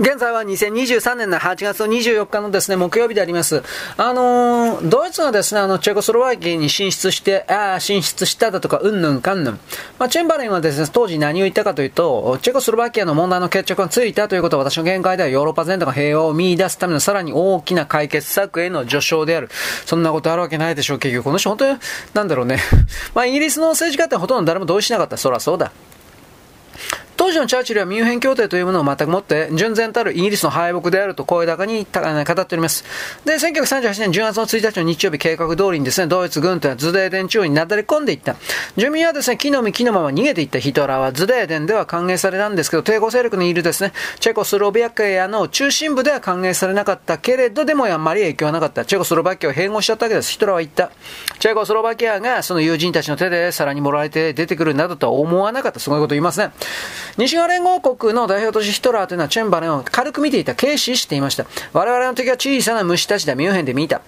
現在は2023年の8月24日のですね、木曜日であります。あのー、ドイツがですね、あの、チェコスロバキアに進出して、ああ、進出しただとか、うんぬんかんぬん。まあ、チェンバレンはですね、当時何を言ったかというと、チェコスロバキアの問題の決着がついたということは、私の見解ではヨーロッパ全土が平和を見出すためのさらに大きな解決策への序章である。そんなことあるわけないでしょう、結局。この人、本当に、なんだろうね。まあ、イギリスの政治家ってほとんど誰も同意しなかった。そらそうだ。当時のチャーチルはミュンヘン協定というものを全くもって、純然たるイギリスの敗北であると声高に語っております。で、1938年10月の1日の日曜日計画通りにですね、ドイツ軍というのはズデーデン中央になだれ込んでいった。住民はですね、木の実木のまま逃げていったヒトラーはズデーデンでは歓迎されたんですけど、抵抗勢力のいるですね、チェコスロビアキアの中心部では歓迎されなかったけれど、でもあんまり影響はなかった。チェコスロバキアを併合しちゃったわけです。ヒトラーは言った。チェコスロバキアがその友人たちの手でさらにもらえて出てくるなどとは思わなかった。すごいこと言いますね。西側連合国の代表都市ヒトラーというのはチェンバレンを軽く見ていた、軽視していました。我々の敵は小さな虫たちだ、ミュンヘンで見た。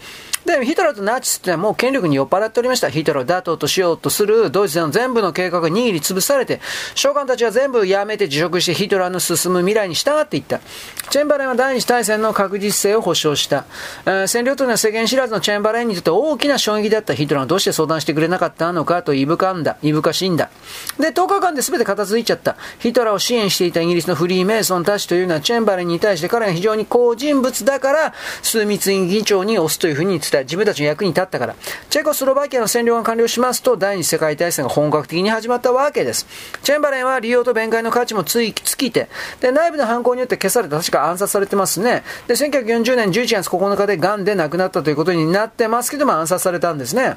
で、ヒトラーとナチスってのはもう権力に酔っ払っておりました。ヒトラーを打倒としようとするドイツでの全部の計画が握りつぶされて、将官たちは全部やめて辞職してヒトラーの進む未来に従っていった。チェンバレンは第二次大戦の確実性を保証した。えー、占領というのは世間知らずのチェンバレンにとって大きな衝撃だったヒトラーはどうして相談してくれなかったのかといぶかんだ、いぶかしんだ。で、10日間で全て片付いちゃった。ヒトラーを支援していたイギリスのフリーメイソンたちというのはチェンバレンに対して彼が非常に好人物だから、枢密院議長に押すというふうに伝た、自分たちの役に立ったから、チェコスロバキアの占領が完了しますと、第二次世界大戦が本格的に始まったわけです。チェンバレンは利用と弁解の価値もつい尽きて、で、内部の犯行によって消されて、確か暗殺されてますね。で、1940年11月9日で癌で亡くなったということになってますけども、暗殺されたんですね。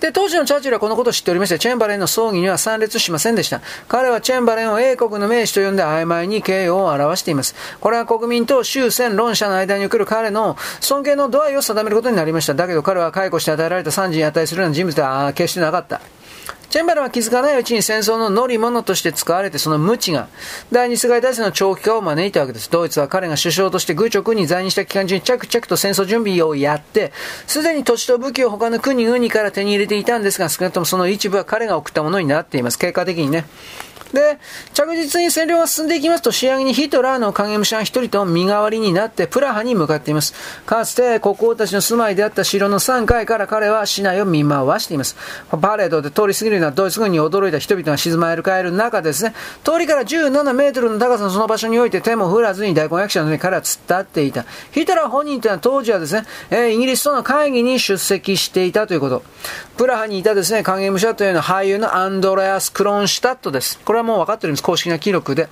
で、当時のチャーチルはこのことを知っておりまして、チェンバレンの葬儀には参列しませんでした。彼はチェンバレンを英国の名士と呼んで曖昧に敬意を表しています。これは国民と終戦論者の間における彼の尊敬の度合いを定めることになりました。だけど彼は解雇して与えられた惨事に値するような人物では決してなかった。チェンバレンは気づかないうちに戦争の乗り物として使われて、その無知が第二次世界大戦の長期化を招いたわけです。ドイツは彼が首相として愚直に在任した期間中に着々と戦争準備をやって、すでに土地と武器を他の国々から手に入れていたんですが、少なくともその一部は彼が送ったものになっています。結果的にね。で、着実に占領が進んでいきますと、仕上げにヒトラーの影武者が一人と身代わりになってプラハに向かっています。かつて国王たちの住まいであった城の3階から彼は市内を見回しています。パレードで通り過ぎるようなドイツ軍に驚いた人々が静まり返る中ですね、通りから17メートルの高さのその場所において手も振らずに大根役者の上に彼は突っ立っていた。ヒトラー本人というのは当時はですね、えー、イギリスとの会議に出席していたということ。プラハにいたですね、影武者というのは俳優のアンドレアス・クロンシュタットです。これはもう分かってるんです。公式な記録で。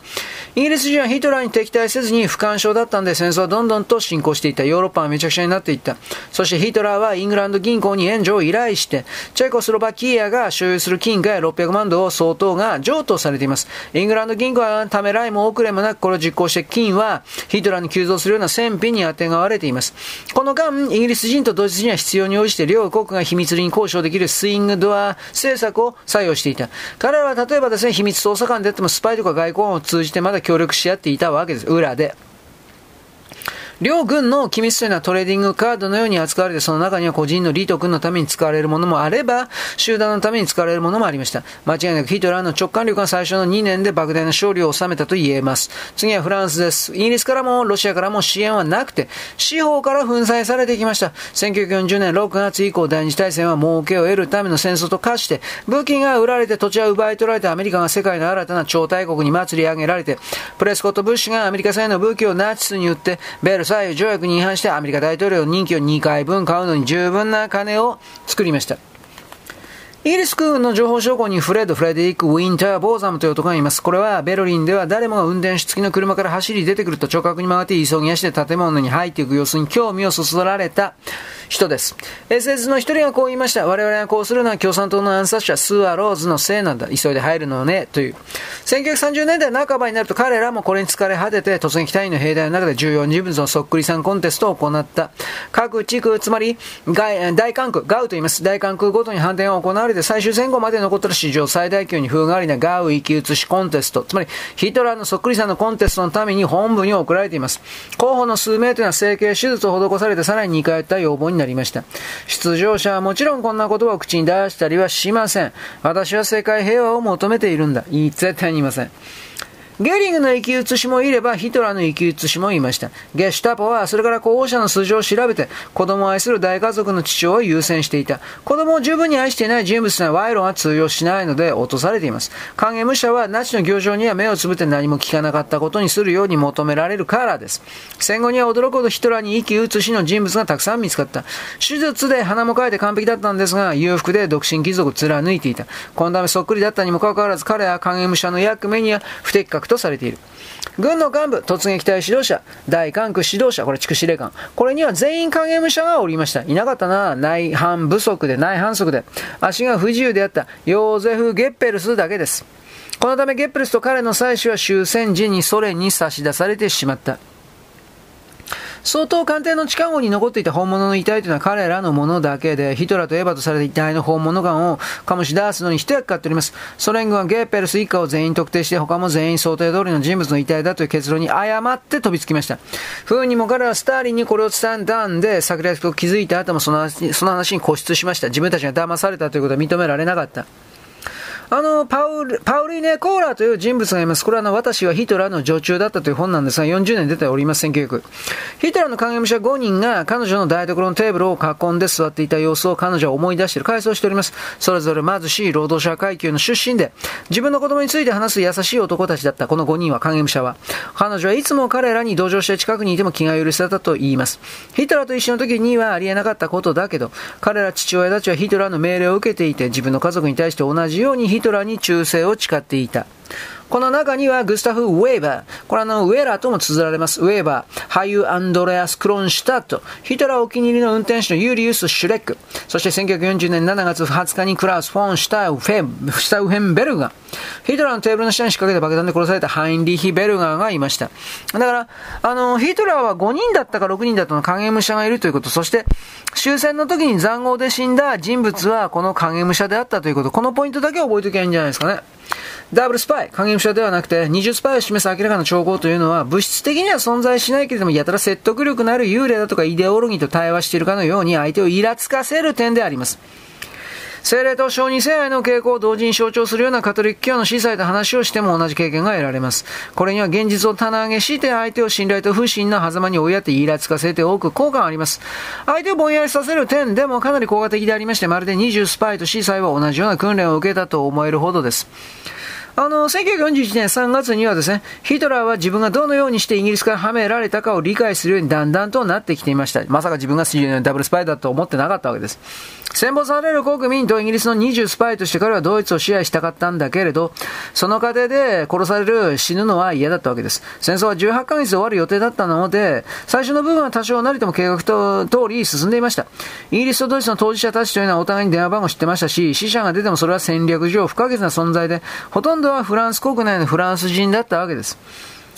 イギリス人はヒトラーに敵対せずに不干渉だったんで戦争はどんどんと進行していった。ヨーロッパはめちゃくちゃになっていった。そしてヒトラーはイングランド銀行に援助を依頼して、チェコスロバキアが所有する金貨や600万ドル相当が譲渡されています。イングランド銀行はためらいも遅れもなくこれを実行して金はヒトラーに急増するような戦費にあてがわれています。この間、イギリス人とドイツ人は必要に応じて両国が秘密裏に交渉できるスイングドア政策を採用していた。彼らは例えばですね、秘密捜査官であってもスパイとか外交官を通じてまだ協力し合っていたわけです。裏で。両軍の機密というのはトレーディングカードのように扱われて、その中には個人の利得のために使われるものもあれば、集団のために使われるものもありました。間違いなくヒトラーの直感力が最初の2年で莫大な勝利を収めたと言えます。次はフランスです。イギリスからもロシアからも支援はなくて、司法から粉砕されてきました。1940年6月以降、第二次大戦は儲けを得るための戦争と化して、武器が売られて土地は奪い取られてアメリカが世界の新たな超大国に祭り上げられて、プレスコット・ブッシュがアメリカ製の武器をナチスに売って、ベルサイユ条約に違反してアメリカ大統領の任期を2回分買うのに十分な金を作りました。イギリス空軍の情報将校にフレッド・フレデリック・ウィンター・ボーザムという男がいます。これはベルリンでは誰もが運転手付きの車から走り出てくると直角に曲がって急ぎ足で建物に入っていく様子に興味をそそられた人です。SS の一人がこう言いました。我々がこうするのは共産党の暗殺者スワローズのせいなんだ。急いで入るのね。という。1930年代半ばになると彼らもこれに疲れ果てて突撃隊員の兵隊の中で重要人物のそっくりさんコンテストを行った。各地区、つまり大管区、ガウと言います。大管区ごとに反転が行われて最終戦後まで残った史上最大級に風変わりなガウ生き写しコンテスト。つまりヒトラーのそっくりさんのコンテストのために本部に送られています。候補の数名というのは整形手術を施されてさらに2回やった要望になりました。出場者はもちろんこんな言葉を口に出したりはしません。私は世界平和を求めているんだ。いい、絶対にいません。ゲリングの生き写しもいれば、ヒトラーの生き写しもいました。ゲシュタポは、それから候補者の素性を調べて、子供を愛する大家族の父親を優先していた。子供を十分に愛していない人物には賄賂が通用しないので落とされています。影武者は、ナチの行情には目をつぶって何も聞かなかったことにするように求められるからです。戦後には驚くほどヒトラーに生き写しの人物がたくさん見つかった。手術で鼻もかいて完璧だったんですが、裕福で独身貴族を貫いていた。このためそっくりだったにもかかわらず、彼は影武者の役目には不適格とされている。軍の幹部、突撃隊指導者、大管区指導者、これ地区司令官。これには全員影武者がおりました。いなかったな。内反不足で、内反則で。足が不自由であったヨーゼフ・ゲッペルスだけです。このためゲッペルスと彼の妻子は終戦時にソ連に差し出されてしまった。相当官邸の地下壕に残っていた本物の遺体というのは彼らのものだけで、ヒトラーとエヴァとされた遺体の本物感を醸し出すのに一役買っております。ソ連軍はゲーペルス一家を全員特定して、他も全員想定通りの人物の遺体だという結論に誤って飛びつきました。不運にも彼はスターリンにこれを伝えたんで、策略と気づいた後もその話に固執しました。自分たちが騙されたということは認められなかった。あの、パウル、パウリーネ・コーラという人物がいます。これはあの、私はヒトラーの常駐だったという本なんですが、40年出ております、1900。ヒトラーの影武者5人が彼女の台所のテーブルを囲んで座っていた様子を彼女は思い出している、回想しております。それぞれ貧しい労働者階級の出身で、自分の子供について話す優しい男たちだった、この5人は影武者は。彼女はいつも彼らに同情して近くにいても気が許せたと言います。ヒトラーと一緒の時にはありえなかったことだけど、彼ら父親たちはヒトラーの命令を受けていて、自分の家族に対して同じようにヒトラに忠誠を誓っていた。この中にはグスタフ・ウェーバー、これはあの、ウェーラーとも綴られます。ウェーバー、俳優アンドレアス・クロンシュタット、ヒトラーお気に入りの運転手のユーリウス・シュレック、そして1940年7月20日にクラウス・フォン・シュタウフェシュタウヘンベルガー、ヒトラーのテーブルの下に仕掛けた爆弾で殺されたハインリヒ・ベルガーがいました。だから、あの、ヒトラーは5人だったか6人だったの影武者がいるということ、そして、終戦の時に残壕で死んだ人物はこの影武者であったということ、このポイントだけ覚えておけばいいんじゃないですかね。ダブルスパイ、影武者ではなくて、二重スパイを示す明らかな兆候というのは、物質的には存在しないけれども、やたら説得力のある幽霊だとかイデオロギーと対話しているかのように、相手をイラつかせる点であります。精霊と小児性愛の傾向を同時に象徴するようなカトリック教の司祭と話をしても同じ経験が得られます。これには現実を棚上げして相手を信頼と不信な狭間に追いやってイラつかせて多く効果があります。相手をぼんやりさせる点でもかなり効果的でありまして、まるで20スパイと司祭は同じような訓練を受けたと思えるほどです。あの、1941年3月にはですね、ヒトラーは自分がどのようにしてイギリスからはめられたかを理解するようにだんだんとなってきていました。まさか自分がダブルスパイだと思ってなかったわけです。戦没される国民とイギリスの20スパイとして彼はドイツを支配したかったんだけれど、その過程で殺される、死ぬのは嫌だったわけです。戦争は18ヶ月で終わる予定だったので、最初の部分は多少なりとも計画と通り進んでいました。イギリスとドイツの当事者たちというのはお互いに電話番号を知ってましたし、死者が出てもそれは戦略上不可欠な存在で、ほとんどはフランス国内のフランス人だったわけです。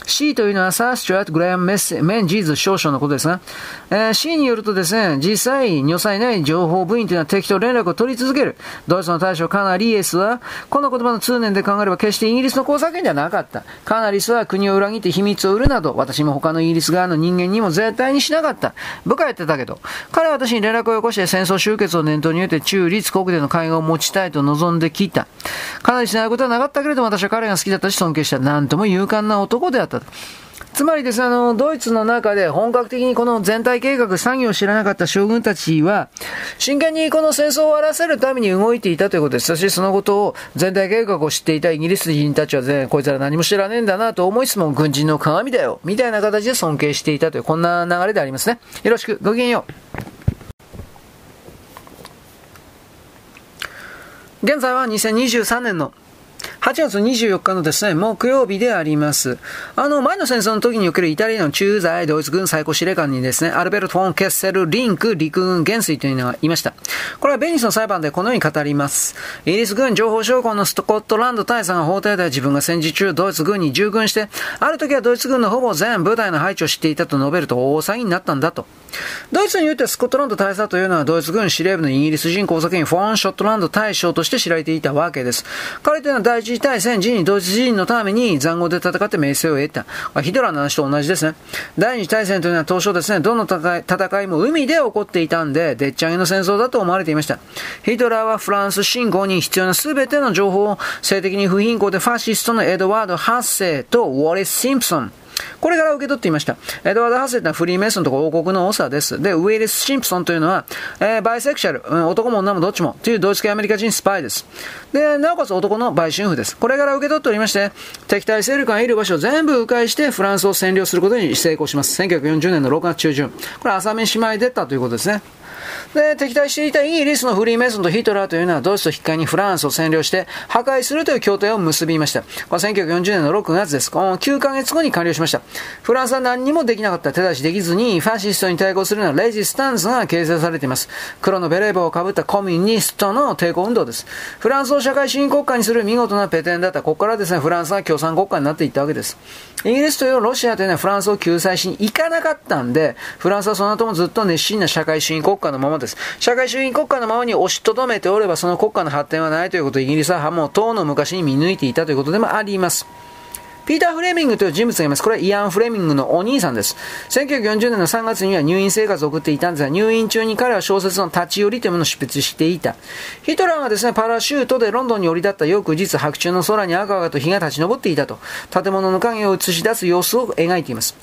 C というのはサースチュアート・グレアム・メッメン・ジーズ少将のことですが、えー、C によるとですね、実際、女才ない情報部員というのは敵と連絡を取り続ける。ドイツの大将カナリエスは、この言葉の通念で考えれば決してイギリスの工作権ではなかった。カナリスは国を裏切って秘密を売るなど、私も他のイギリス側の人間にも絶対にしなかった。部下やってたけど、彼は私に連絡をよこして戦争終結を念頭において中立国での会話を持ちたいと望んできた。かなりしないことはなかったけれども、私は彼が好きだったし尊敬した。なんとも勇敢な男であった。つまりです、あの、ドイツの中で本格的にこの全体計画、作業を知らなかった将軍たちは、真剣にこの戦争を終わらせるために動いていたということです。そしてそのことを全体計画を知っていたイギリス人たちは全、こいつら何も知らねえんだなと思いつつも軍人の鏡だよ、みたいな形で尊敬していたという、こんな流れでありますね。よろしく、ごきげんよう。現在は2023年の8月24日のですね、木曜日であります。あの、前の戦争の時におけるイタリアの駐在ドイツ軍最高司令官にですね、アルベルト・フォン・ケッセル・リンク陸軍元帥というのがいました。これはベニスの裁判でこのように語ります。イギリス軍情報将校のスコットランド大佐が法廷で自分が戦時中ドイツ軍に従軍して、ある時はドイツ軍のほぼ全部隊の配置を知っていたと述べると大騒ぎになったんだと。ドイツにおいてスコットランド大佐というのはドイツ軍司令部のイギリス人工作員フォン・ショットランド大将として知られていたわけです。彼というのは第一次大戦時にドイツ人のために残酷で戦って名声を得た。ヒトラーの話と同じですね。第二次大戦というのは当初ですね、どの戦いも海で起こっていたんで、でっち上げの戦争だと思われていました。ヒトラーはフランス侵攻に必要な全ての情報を性的に不貧困でファシストのエドワード8世とウォレス・シンプソン、これから受け取っていました。エドワード・ハッセというのはフリーメイソンとか王国の長です。で、ウィリス・シンプソンというのは、えー、バイセクシャル、うん、男も女もどっちも、というドイツ系アメリカ人スパイです。で、なおかつ男の売春婦です。これから受け取っておりまして、敵対勢力がいる場所を全部迂回してフランスを占領することに成功します。1940年の6月中旬。これ朝飯前出たということですね。で、敵対していたイギリスのフリーメイソンとヒトラーというのはドイツと引っ換えにフランスを占領して破壊するという協定を結びました。これ1940年の6月です。この9ヶ月後に完了しました。フランスは何にもできなかった手出しできずにファシストに対抗するようなレジスタンスが形成されています。黒のベレー帽をかぶったコミュニストの抵抗運動です。フランスを社会主義国家にする見事なペテンだった。ここからですね、フランスが共産国家になっていったわけです。イギリスというロシアというのはフランスを救済しに行かなかったんで、フランスはその後もずっと熱心な社会主義国家のままです。社会主義国家のままに押しとどめておれば、その国家の発展はないということをイギリスはもう党の昔に見抜いていたということでもあります。ピーター・フレミングという人物がいます。これはイアン・フレミングのお兄さんです。1940年の3月には入院生活を送っていたんですが、入院中に彼は小説の立ち寄りというものを執筆していた。ヒトラーがですね、パラシュートでロンドンに降り立った翌日、白昼の空に赤々と日が立ち上っていたと、建物の影を映し出す様子を描いています。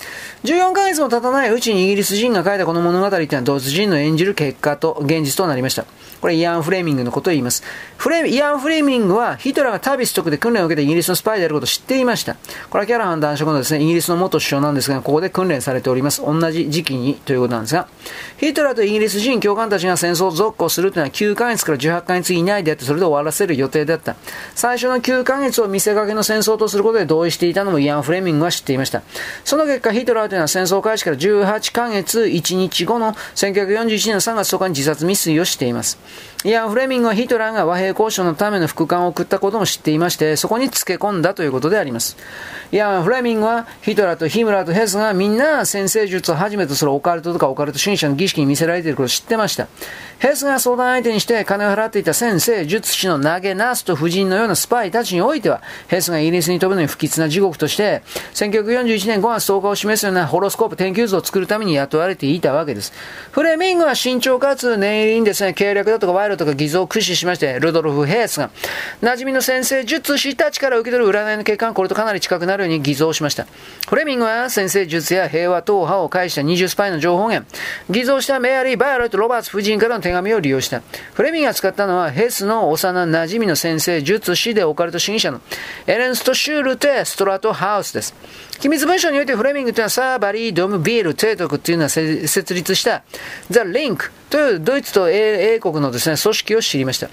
14ヶ月も経たないうちにイギリス人が書いたこの物語というのはドイツ人の演じる結果と現実となりました。これイアン・フレーミングのことを言います。フレイアン・フレーミングはヒトラーがタビストクで訓練を受けてイギリスのスパイであることを知っていました。これはキャラハン男色のですね、イギリスの元首相なんですが、ここで訓練されております。同じ時期にということなんですが、ヒトラーとイギリス人教官たちが戦争を続行するというのは9ヶ月から18ヶ月以内であって、それで終わらせる予定だった。最初の9ヶ月を見せかけの戦争とすることで同意していたのもイアン・フレミングは知っていました。その結果、ヒトラーというのは戦争開始から18ヶ月1日後の1941年3月10日に自殺未遂をしています。イアン・フレミングはヒトラーが和平交渉のための副官を送ったことも知っていまして、そこにつけ込んだということであります。イアン・フレミングはヒトラーとヒムラーとヘスがみんな先生術をはじめとするオカルトとかオカルト主義者の儀式に見せられていることを知ってました。ヘスが相談相手にして金を払っていた先生術師の投げナスと夫人のようなスパイたちにおいては、ヘスがイギリスに飛ぶのに不吉な地獄として、1941年5月10日を示すようなホロスコープ天球図を作るために雇われていたわけです。フレミングは慎重かつ念入りにですね、計略だとか賄賂とか偽造を駆使しまして、ルドルフ・ヘースが、馴染みの占星術師たちから受け取る占いの結果がこれとかなり近くなるように偽造しました。フレミングは占星術や平和党派を介した二重スパイの情報源、偽造したメアリー・バイオレット・ロバーツ夫人からの手紙を利用した。フレミングが使ったのはヘスの幼馴染の占星術師でオカルト主義者のエルンスト・シュルテ・シュトラートハウスです。機密文書においてフレミングというのはサー・バリー・ドンビル提督というのは設立した The Link というドイツと英国のですね、組織を知りました。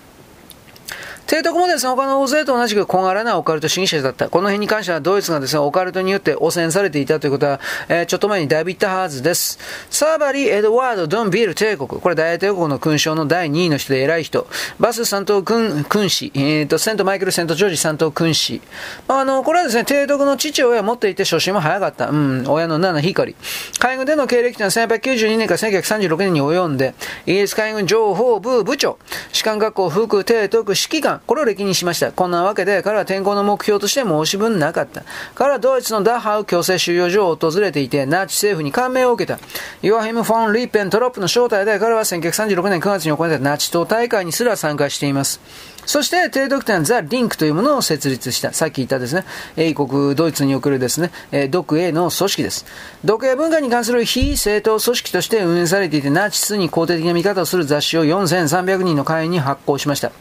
提督もですね、他の大勢と同じく小柄なオカルト主義者だった。この辺に関してはドイツがですね、オカルトによって汚染されていたということは、えー、ちょっと前にだいぶ言ったはずです。サーバリー・エドワード・ドンビール帝国。これ大英帝国の勲章の第2位の人で偉い人。バス・三等君君士。えっ、ー、と、セント・マイケル・セント・ジョージ三等君士。まあ、あの、これはですね、提督の父親を持っていて初心も早かった。うん、親の七光。海軍での経歴というのは1892年から1936年に及んで、イギリス海軍情報部部長、士官学校副提督指揮官、これを歴任しました。こんなわけで、彼は転校の目標として申し分なかった。彼はドイツのダッハウ強制収容所を訪れていて、ナチ政府に感銘を受けた。ヨアヒム・フォン・リーペントロップの招待で、彼は1936年9月に行われたナチ党大会にすら参加しています。そして、帝国店ザ・リンクというものを設立した。さっき言ったですね、英国、ドイツにおけるですね、えー、独英の組織です。独英文化に関する非政党組織として運営されていて、ナチスに肯定的な見方をする雑誌を4300人の会員に発行しました。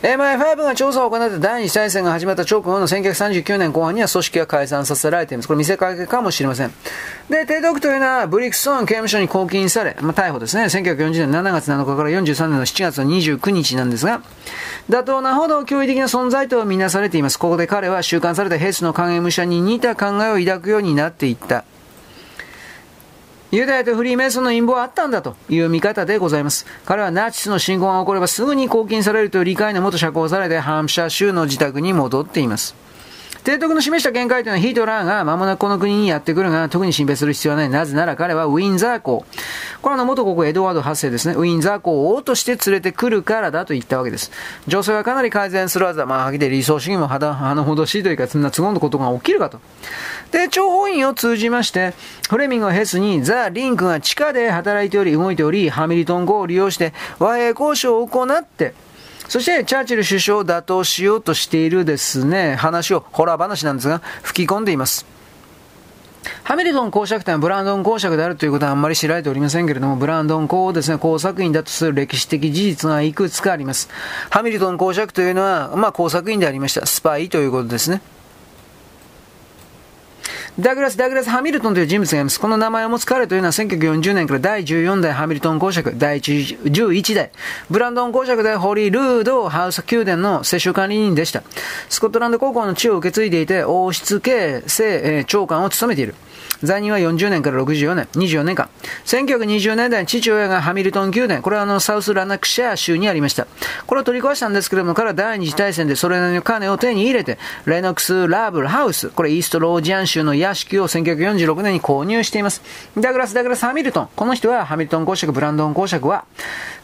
MI5 が調査を行った第二次大戦が始まった直後の1939年後半には組織が解散させられています。これ見せかけかもしれません。で、帝国というのはブリックソン刑務所に拘禁され、まあ、逮捕ですね。1940年7月7日から43年の7月の29日なんですが、妥当なほど驚異的な存在とみなされています。ここで彼は収監されたヘスの影武者に似た考えを抱くようになっていった。ユダヤとフリーメイソンの陰謀はあったんだという見方でございます。彼はナチスの侵攻が起こればすぐに拘禁されるという理解のもと釈放されてハンプシャー州の自宅に戻っています。提督の示した見解というのはヒトラーが間もなくこの国にやってくるが、特に心配する必要はない。なぜなら彼はウィンザー公。これは元国エドワード8世ですね。ウィンザー公を王として連れてくるからだと言ったわけです。情勢はかなり改善するはずだ。まあ、はぎで理想主義も肌、のほどしいというか、そんな都合のことが起きるかと。で、諜報員を通じまして、フレミングはヘスにザ・リンクが地下で働いており、動いており、ハミルトン号を利用して和平交渉を行って、そして、チャーチル首相を打倒しようとしているですね、話を、ホラー話なんですが、吹き込んでいます。ハミルトン公爵というのはブランドン公爵であるということはあんまり知られておりませんけれども、ブランドン公をですね、工作員だとする歴史的事実がいくつかあります。ハミルトン公爵というのは、まあ工作員でありました。スパイということですね。ダグラス・ダグラス・ハミルトンという人物がいます。この名前を持つ彼というのは1940年から第14代ハミルトン公爵、第11代、ブランドン公爵でホリー・ルードハウス宮殿の世襲管理人でした。スコットランド高校の地を受け継いでいて、王室系政長官を務めている。在任は40年から64年、24年間。1920年代に父親がハミルトン宮殿、これはあのサウスラナクシャー州にありました。これを取り壊したんですけれども、彼は第二次大戦でそれなりの金を手に入れて、レノックス・ラーブル・ハウス、これイーストロージアン州の屋敷を1946年に購入しています。ダグラス・ダグラス・ハミルトン。この人はハミルトン公爵、ブランドン公爵は、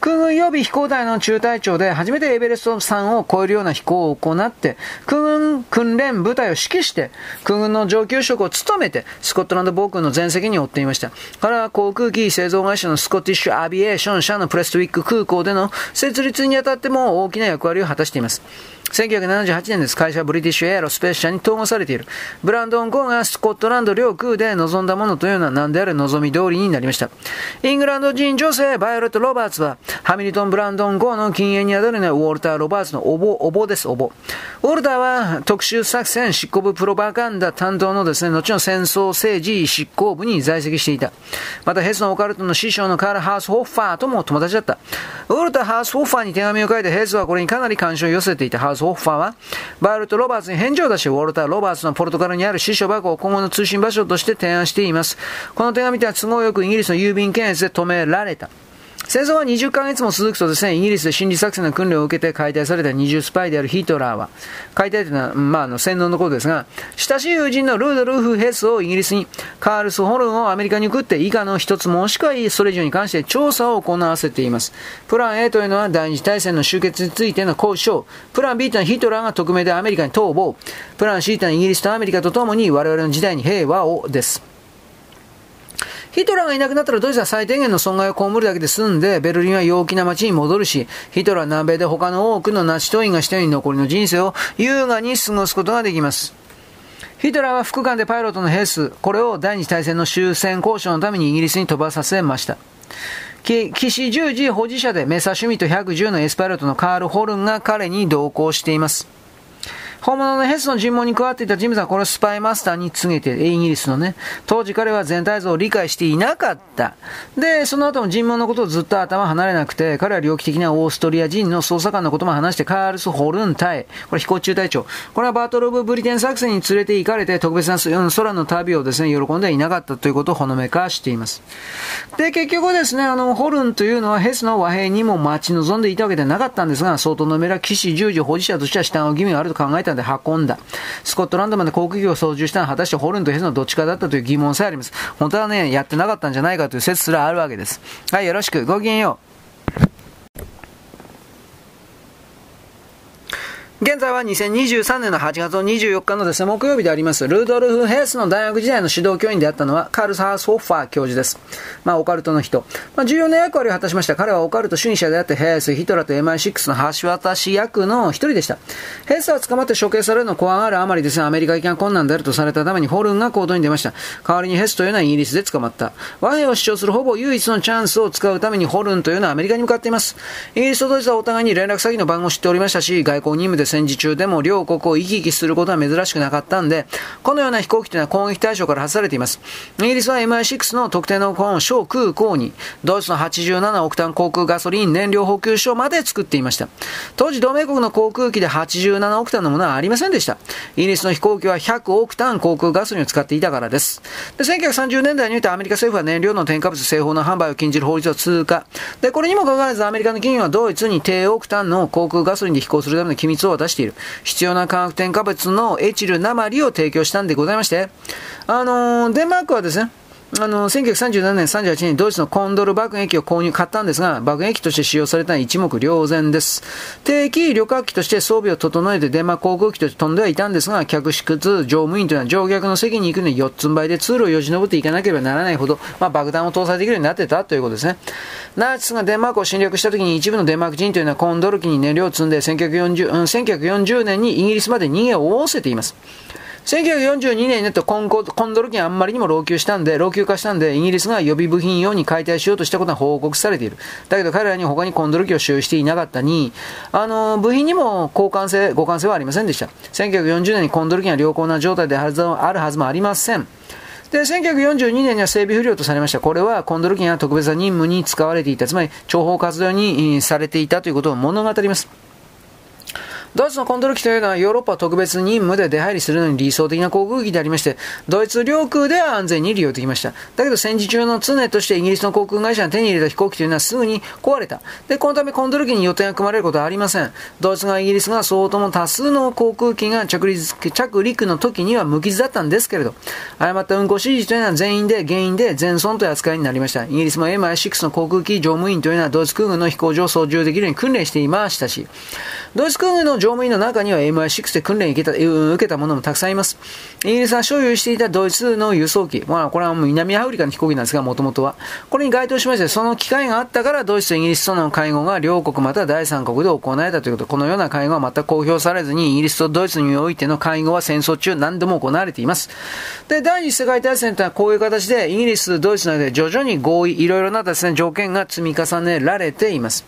空軍予備飛行隊の中隊長で初めてエベレスト山を越えるような飛行を行って、空軍訓練部隊を指揮して、空軍の上級職を務めて、スコットランド防空の全席に追っていました。彼は航空機製造会社のスコティッシュアビエーション社のプレストウィック空港での設立にあたっても大きな役割を果たしています。1978年です。会社はブリティッシュエアロスペース社に統合されている。ブランドン・ゴーがスコットランド領空で望んだものというのは何であれ望み通りになりました。イングランド人女性バイオレット・ロバーツは、ハミルトン・ブランドン・ゴーの禁煙にあたるのはウォルター・ロバーツのおぼ、おぼです、おぼ。ウォルターは特殊作戦執行部プロパガンダ担当のですね、後の戦争政治執行部に在籍していた。またヘスのオカルトの師匠のカール・ハース・ホッファーとも友達だった。ウォルター・ハース・ホッファーに手紙を書いてヘスはこれにかなり関心を寄せていたハース・ホッファーは、バールと・ロバーツに返事を出し、ウォルター・ロバーツのポルトガルにある支所箱を今後の通信場所として提案しています。この手紙では都合よくイギリスの郵便検閲で止められた。戦争は20ヶ月も続くとですね、イギリスで心理作戦の訓練を受けて解体された二重スパイであるヒトラーは、解体というのは、まあ、あの、洗脳のことですが、親しい友人のルードルーフ・ヘスをイギリスに、カールス・ホルンをアメリカに送って、以下の一つもしくはそれ以上に関して調査を行わせています。プラン A というのは第二次大戦の終結についての交渉。プラン B というのはヒトラーが匿名でアメリカに逃亡。プラン C というのはイギリスとアメリカとともに我々の時代に平和をです。ヒトラーがいなくなったらドイツは最低限の損害を被るだけで済んで、ベルリンは陽気な街に戻るし、ヒトラーは南米で他の多くのナチ党員がしたように残りの人生を優雅に過ごすことができます。ヒトラーは副官でパイロットのヘース、これを第二次大戦の終戦交渉のためにイギリスに飛ばさせました。騎士十字保持者でメサシュミット110のエスパイロットのカール・ホルンが彼に同行しています。本物のヘスの尋問に加わっていた人物はこれスパイマスターに告げて、イギリスのね、当時彼は全体像を理解していなかった。で、その後も尋問のことをずっと頭離れなくて、彼は猟奇的なオーストリア人の捜査官のことも話して、カールス・ホルン隊、これ飛行中隊長、これはバートル・オブ・ブリテン作戦に連れて行かれて、特別な空の旅をですね、喜んでいなかったということをほのめかしています。で、結局ですね、あの、ホルンというのはヘスの和平にも待ち望んでいたわけではなかったんですが、相当のメラ騎士十字保持者としては下の義務があると考えたで運んだ。スコットランドまで航空機を操縦したのは果たしてホルンとヘスのどっちかだったという疑問さえあります。本当はね、やってなかったんじゃないかという説すらあるわけです。はい、よろしく。ごきげんよう。現在は2023年の8月の24日のですね、木曜日であります、ルードルフ・ヘースの大学時代の指導教員であったのは、カルス・ハース・ホッファー教授です。まあ、オカルトの人。まあ、重要な役割を果たしました。彼はオカルト主義者であって、ヘース、ヒトラーと MI6 の橋渡し役の一人でした。ヘースは捕まって処刑されるのを怖がるあまりですね、アメリカ行きが困難であるとされたために、ホルンが行動に出ました。代わりにヘスというのはイギリスで捕まった。和平を主張するほぼ唯一のチャンスを使うために、ホルンというのはアメリカに向かっています。イギリスとドイツはお互いに連絡先の番号を知っておりましたし、外交任務で戦時中でも両国を行き来することは珍しくなかったんで、このような飛行機というのは攻撃対象から外されています。イギリスは MI6 の特定の小空港に、ドイツの87オクタン航空ガソリン燃料補給所まで作っていました。当時同盟国の航空機で87オクタンのものはありませんでした。イギリスの飛行機は100オクタン航空ガソリンを使っていたからです。で、1930年代においてアメリカ政府は燃料の添加物製法の販売を禁じる法律を通過。で、これにもかかわらずアメリカの企業はドイツに低オクタンの航空ガソリンで飛行するための機密を出している。必要な化学添加物のエチル鉛を提供したんでございまして、あのー、デンマークはですね、あの、1937年38年にドイツのコンドル爆撃機を購入、買ったんですが、爆撃機として使用されたのは一目瞭然です。定期旅客機として装備を整えてデンマーク航空機として飛んではいたんですが、客室乗務員というのは乗客の席に行くのに4つん這いで通路をよじ登っていかなければならないほど、まあ、爆弾を搭載できるようになってたということですね。ナチスがデンマークを侵略した時に一部のデンマーク人というのはコンドル機に燃料を積んで1940、1940年にイギリスまで逃げを仰せています。1942年になってコンコンドル機あんまりにも老朽したんで、老朽化したんで、イギリスが予備部品用に解体しようとしたことは報告されている。だけど彼らに他にコンドル機を使用していなかったに、あの、部品にも交換性、互換性はありませんでした。1940年にコンドル機が良好な状態であるはずもありません。で、1942年には整備不良とされました。これはコンドル機が特別な任務に使われていた、つまり諜報活動にされていたということを物語ります。ドイツのコントル機というのはヨーロッパ特別任務で出入りするのに理想的な航空機でありまして、ドイツ領空では安全に利用できました。だけど戦時中の常としてイギリスの航空会社が手に入れた飛行機というのはすぐに壊れた。で、このためコントル機に予定が組まれることはありません。ドイツがイギリスが相当も多数の航空機が着陸着陸の時には無傷だったんですけれど、誤った運航指示というのは全員で原因で全損という扱いになりました。イギリスも MI6 の航空機乗務員というのはドイツ空軍の飛行場を操縦できるように訓練していましたし、ドイツ空軍の乗務員の中には MI6 で訓練受けた受けた者もたくさんいます。イギリスは所有していたドイツの輸送機、まあ、これはもう南アフリカの飛行機なんですが、もともとは。これに該当しまして、その機会があったから、ドイツとイギリスとの会合が両国または第三国で行われたということ、このような会合は全く公表されずに、イギリスとドイツにおいての会合は戦争中何度も行われています。で、第二次世界大戦とはこういう形で、イギリス、ドイツの間で徐々に合意、いろいろなですね、条件が積み重ねられています。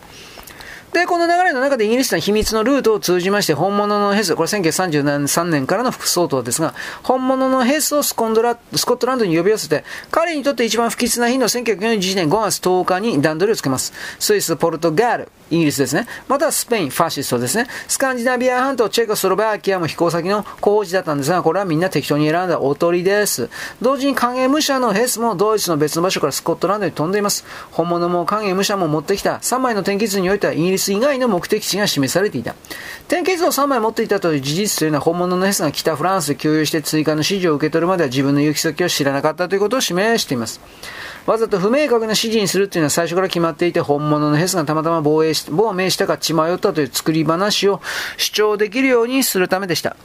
で、この流れの中でイギリスの秘密のルートを通じまして、本物のヘス、これ1933年からの副総統ですが、本物のヘスをスコンドラスコットランドに呼び寄せて、彼にとって一番不吉な日の1941年5月10日に段取りをつけます。スイス、ポルトガル、イギリスですね。またはスペイン、ファシストですね。スカンジナビア半島、チェコスロバキアも飛行先の候補地だったんですが、これはみんな適当に選んだおとりです。同時に影武者のヘスもドイツの別の場所からスコットランドに飛んでいます。本物も影武者も持ってきた3枚の天気図においてはイギリス以外の目的地が示されていた。点検図を3枚持っていたという事実というのは本物のヘスが北フランスで共有して追加の指示を受け取るまでは自分の行き先を知らなかったということを示しています。わざと不明確な指示にするというのは最初から決まっていて、本物のヘスがたまたま防衛し、亡命したか血迷ったという作り話を主張できるようにするためでした。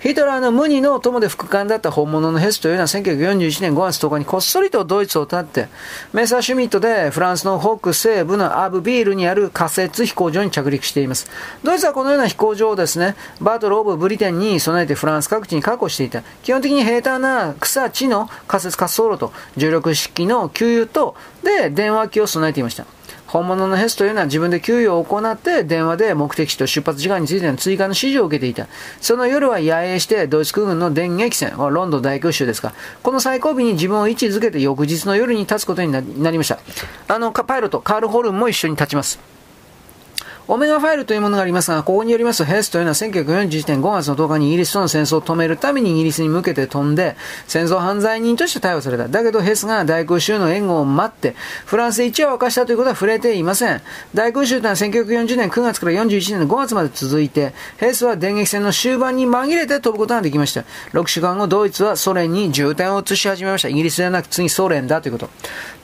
ヒトラーの無二の友で副官だった本物のヘスというのは1941年5月10日にこっそりとドイツを立って、メーサーシュミットでフランスの北西部のアブビールにある仮設飛行場に着陸しています。ドイツはこのような飛行場をですね、バトル・オブ・ブリテンに備えてフランス各地に確保していた。基本的に平坦な草地の仮設滑走路と重力式の給油と、で、電話機を備えていました。本物のヘスというのは自分で給与を行って電話で目的地と出発時間についての追加の指示を受けていた。その夜は野営してドイツ空軍の電撃戦、ロンドン大空襲ですか。この最後尾に自分を位置づけて翌日の夜に立つことになりました。あの、パイロット、カール・ホルンも一緒に立ちます。オメガファイルというものがありますが、ここによりますと、ヘスというのは1941年5月の10日にイギリスとの戦争を止めるためにイギリスに向けて飛んで、戦争犯罪人として逮捕された。だけどヘスが大空襲の援護を待って、フランスで一夜を明かしたということは触れていません。大空襲というのは1940年9月から41年の5月まで続いて、ヘスは電撃戦の終盤に紛れて飛ぶことができました。6週間後、ドイツはソ連に重点を移し始めました。イギリスではなく次ソ連だということ。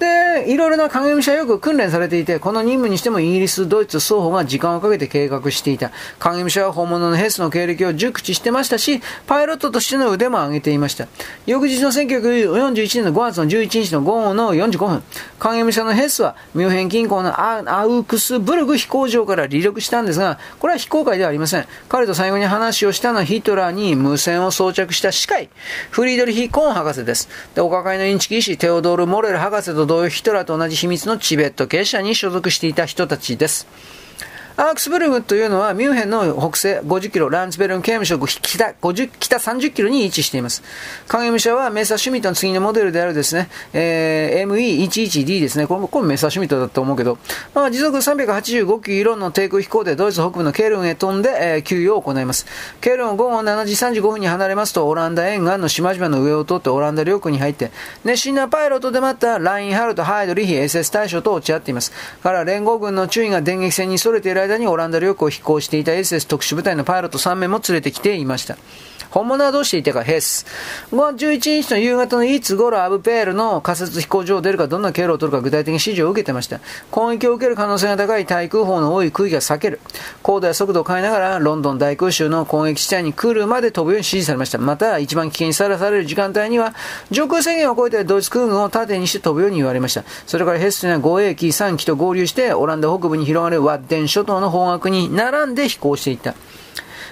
で、いろいろな影武者よく訓練されていて、この任務にしてもイギリス、ドイツ双方が時間をかけて計画していた。影武者は本物のヘスの経歴を熟知してましたし、パイロットとしての腕も上げていました。翌日の1941年の5月の11日の午後の45分、影武者のヘスはミュンヘン近郊のアウクスブルグ飛行場から離陸したんですが、これは非公開ではありません。彼と最後に話をしたのはヒトラーに無線を装着した歯科医、フリードリヒ・コーン博士です。で、お抱えのインチキ医師、テオドール・モレル博士と同様ヒトラーと同じ秘密のチベット結社に所属していた人たちです。アークスブルグというのはミュンヘンの北西50キロ、ランツベルン刑務所北50北30キロに位置しています。影武者はメーサーシュミットの次のモデルであるですね、えー、ME11D ですね。これこれメーサーシュミットだと思うけど、まあ、時速385キロの低空飛行でドイツ北部のケルンへ飛んで、えー、給与を行います。ケルンを午後7時35分に離れますと、オランダ沿岸の島々の上を通ってオランダ領空に入って、熱心なパイロットでもあったラインハルト、ハイドリヒ、SS 大将と落ち合っています。から連合軍の注意が電撃戦に逸れている間にオランダ領空を飛行していた SS 特殊部隊のパイロット3名も連れてきていました。本物はどうしていたか、ヘス。5月11日の夕方のいつ頃アブペールの仮設飛行場を出るか、どんな経路を取るか具体的に指示を受けてました。攻撃を受ける可能性が高い対空砲の多い区域は避ける。高度や速度を変えながら、ロンドン大空襲の攻撃地帯に来るまで飛ぶように指示されました。また、一番危険にさらされる時間帯には、上空制限を超えてドイツ空軍を縦にして飛ぶように言われました。それからヘスというのは護衛機3機と合流して、オランダ北部に広がるワッデン諸島の方角に並んで飛行していった。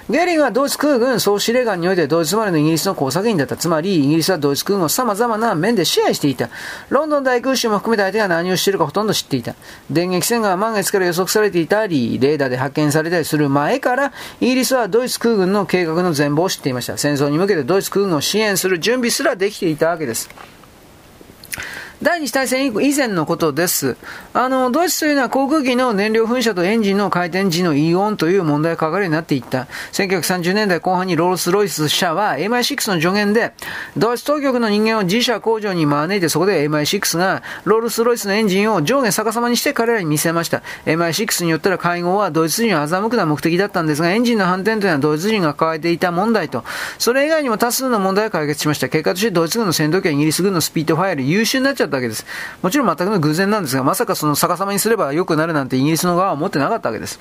ゲリングはドイツ空軍総司令官においてドイツ生まれのイギリスの工作員だった。つまり、イギリスはドイツ空軍を様々な面で支配していた。ロンドン大空襲も含めて相手が何をしているかほとんど知っていた。電撃戦が満月から予測されていたり、レーダーで発見されたりする前から、イギリスはドイツ空軍の計画の全貌を知っていました。戦争に向けてドイツ空軍を支援する準備すらできていたわけです。第二次大戦以前のことです。あの、ドイツというのは航空機の燃料噴射とエンジンの回転時のイオンという問題がかかるようになっていった。1930年代後半にロールスロイス社は MI6 の助言で、ドイツ当局の人間を自社工場に招いてそこで MI6 がロールスロイスのエンジンを上下逆さまにして彼らに見せました。MI6 によったら会合はドイツ人を欺くな目的だったんですが、エンジンの反転というのはドイツ人が抱えていた問題と、それ以外にも多数の問題を解決しました。結果としてドイツ軍の戦闘機はイギリス軍のスピードファイル優秀になっちゃたわけです。もちろん全くの偶然なんですが、まさかその逆さまにすれば良くなるなんてイギリスの側は思ってなかったわけです。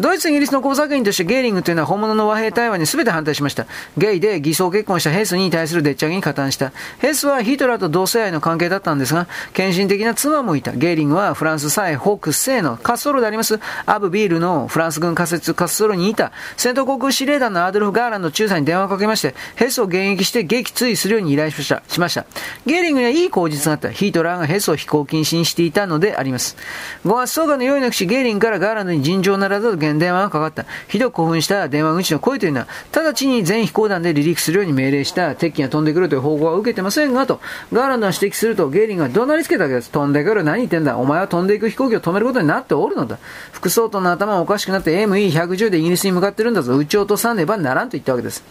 ドイツ、イギリスの工作員としてゲーリングというのは本物の和平対話に全て反対しました。ゲイで偽装結婚したヘスに対するでっち上げに加担した。ヘスはヒトラーと同性愛の関係だったんですが、献身的な妻もいた。ゲーリングはフランス最北西の滑走路でありますアブビールのフランス軍仮設滑走路にいた戦闘航空司令団のアドルフ・ガーランド中佐に電話をかけまして、ヘスを迎撃して撃墜するように依頼しました。しましたゲーリングにはいい口実があった。ヒトラーがヘスを飛行禁止にしていたのであります。5月10日の夜の口、ゲーリングからガーランドに尋常なら件電話がかかった。ひどく興奮した電話口の声というのは、直ちに全飛行団で離陸するように命令した鉄機が飛んでくるという報告は受けてませんが、と、ガーランドが指摘すると、ゲーリングが怒鳴りつけたわけです。飛んでくる、何言ってんだ。お前は飛んでいく飛行機を止めることになっておるのだ。副総統の頭がおかしくなって ME110 でイギリスに向かってるんだぞ。撃ち落とさねばならんと言ったわけです。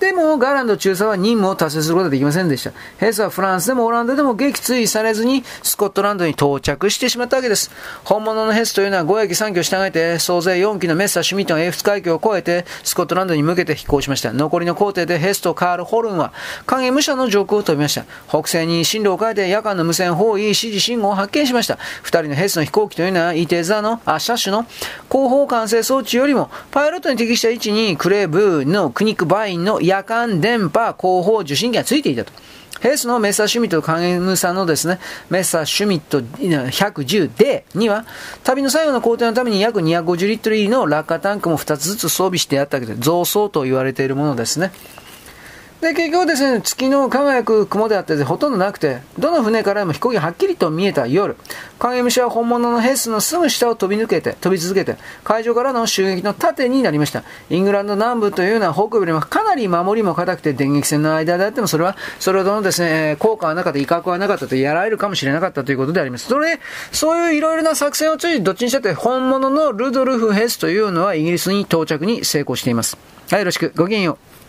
でも、ガーランド中佐は任務を達成することができませんでした。ヘスはフランスでもオランダでも撃墜されずに、スコットランドに到着してしまったわけです。本物のヘスというのは5駅3機を従えて、総勢4機のメッサー・シュミットが英仏海峡を越えて、スコットランドに向けて飛行しました。残りの工程でヘスとカール・ホルンは、影武者の上空を飛びました。北西に進路を変えて夜間の無線包囲指示信号を発見しました。2人のヘスの飛行機というのは、イテザの、あ、車種の後方管制装置よりも、パイロットに適した位置にクレーブーのクニックバインの夜間電波広報受信機がついていたと。ヘースのメッサーシュミットとカゲムさんのですね、メッサーシュミット 110D には、旅の最後の工程のために約250リットル入りの落下タンクも2つずつ装備してあったわけで、増装と言われているものですね。で、結局ですね、月の輝く雲であってほとんどなくて、どの船からも飛行機がはっきりと見えた夜、影虫は本物のヘスのすぐ下を飛び抜けて、飛び続けて、海上からの襲撃の盾になりました。イングランド南部というのは北部よりもかなり守りも硬くて、電撃戦の間であっても、それは、それほどのですね、効果はなかった、威嚇はなかったとやられるかもしれなかったということであります。それで、そういういろいろな作戦を通じて、どっちにしたって、本物のルドルフ・ヘスというのはイギリスに到着に成功しています。はい、よろしく。ごきげんよう。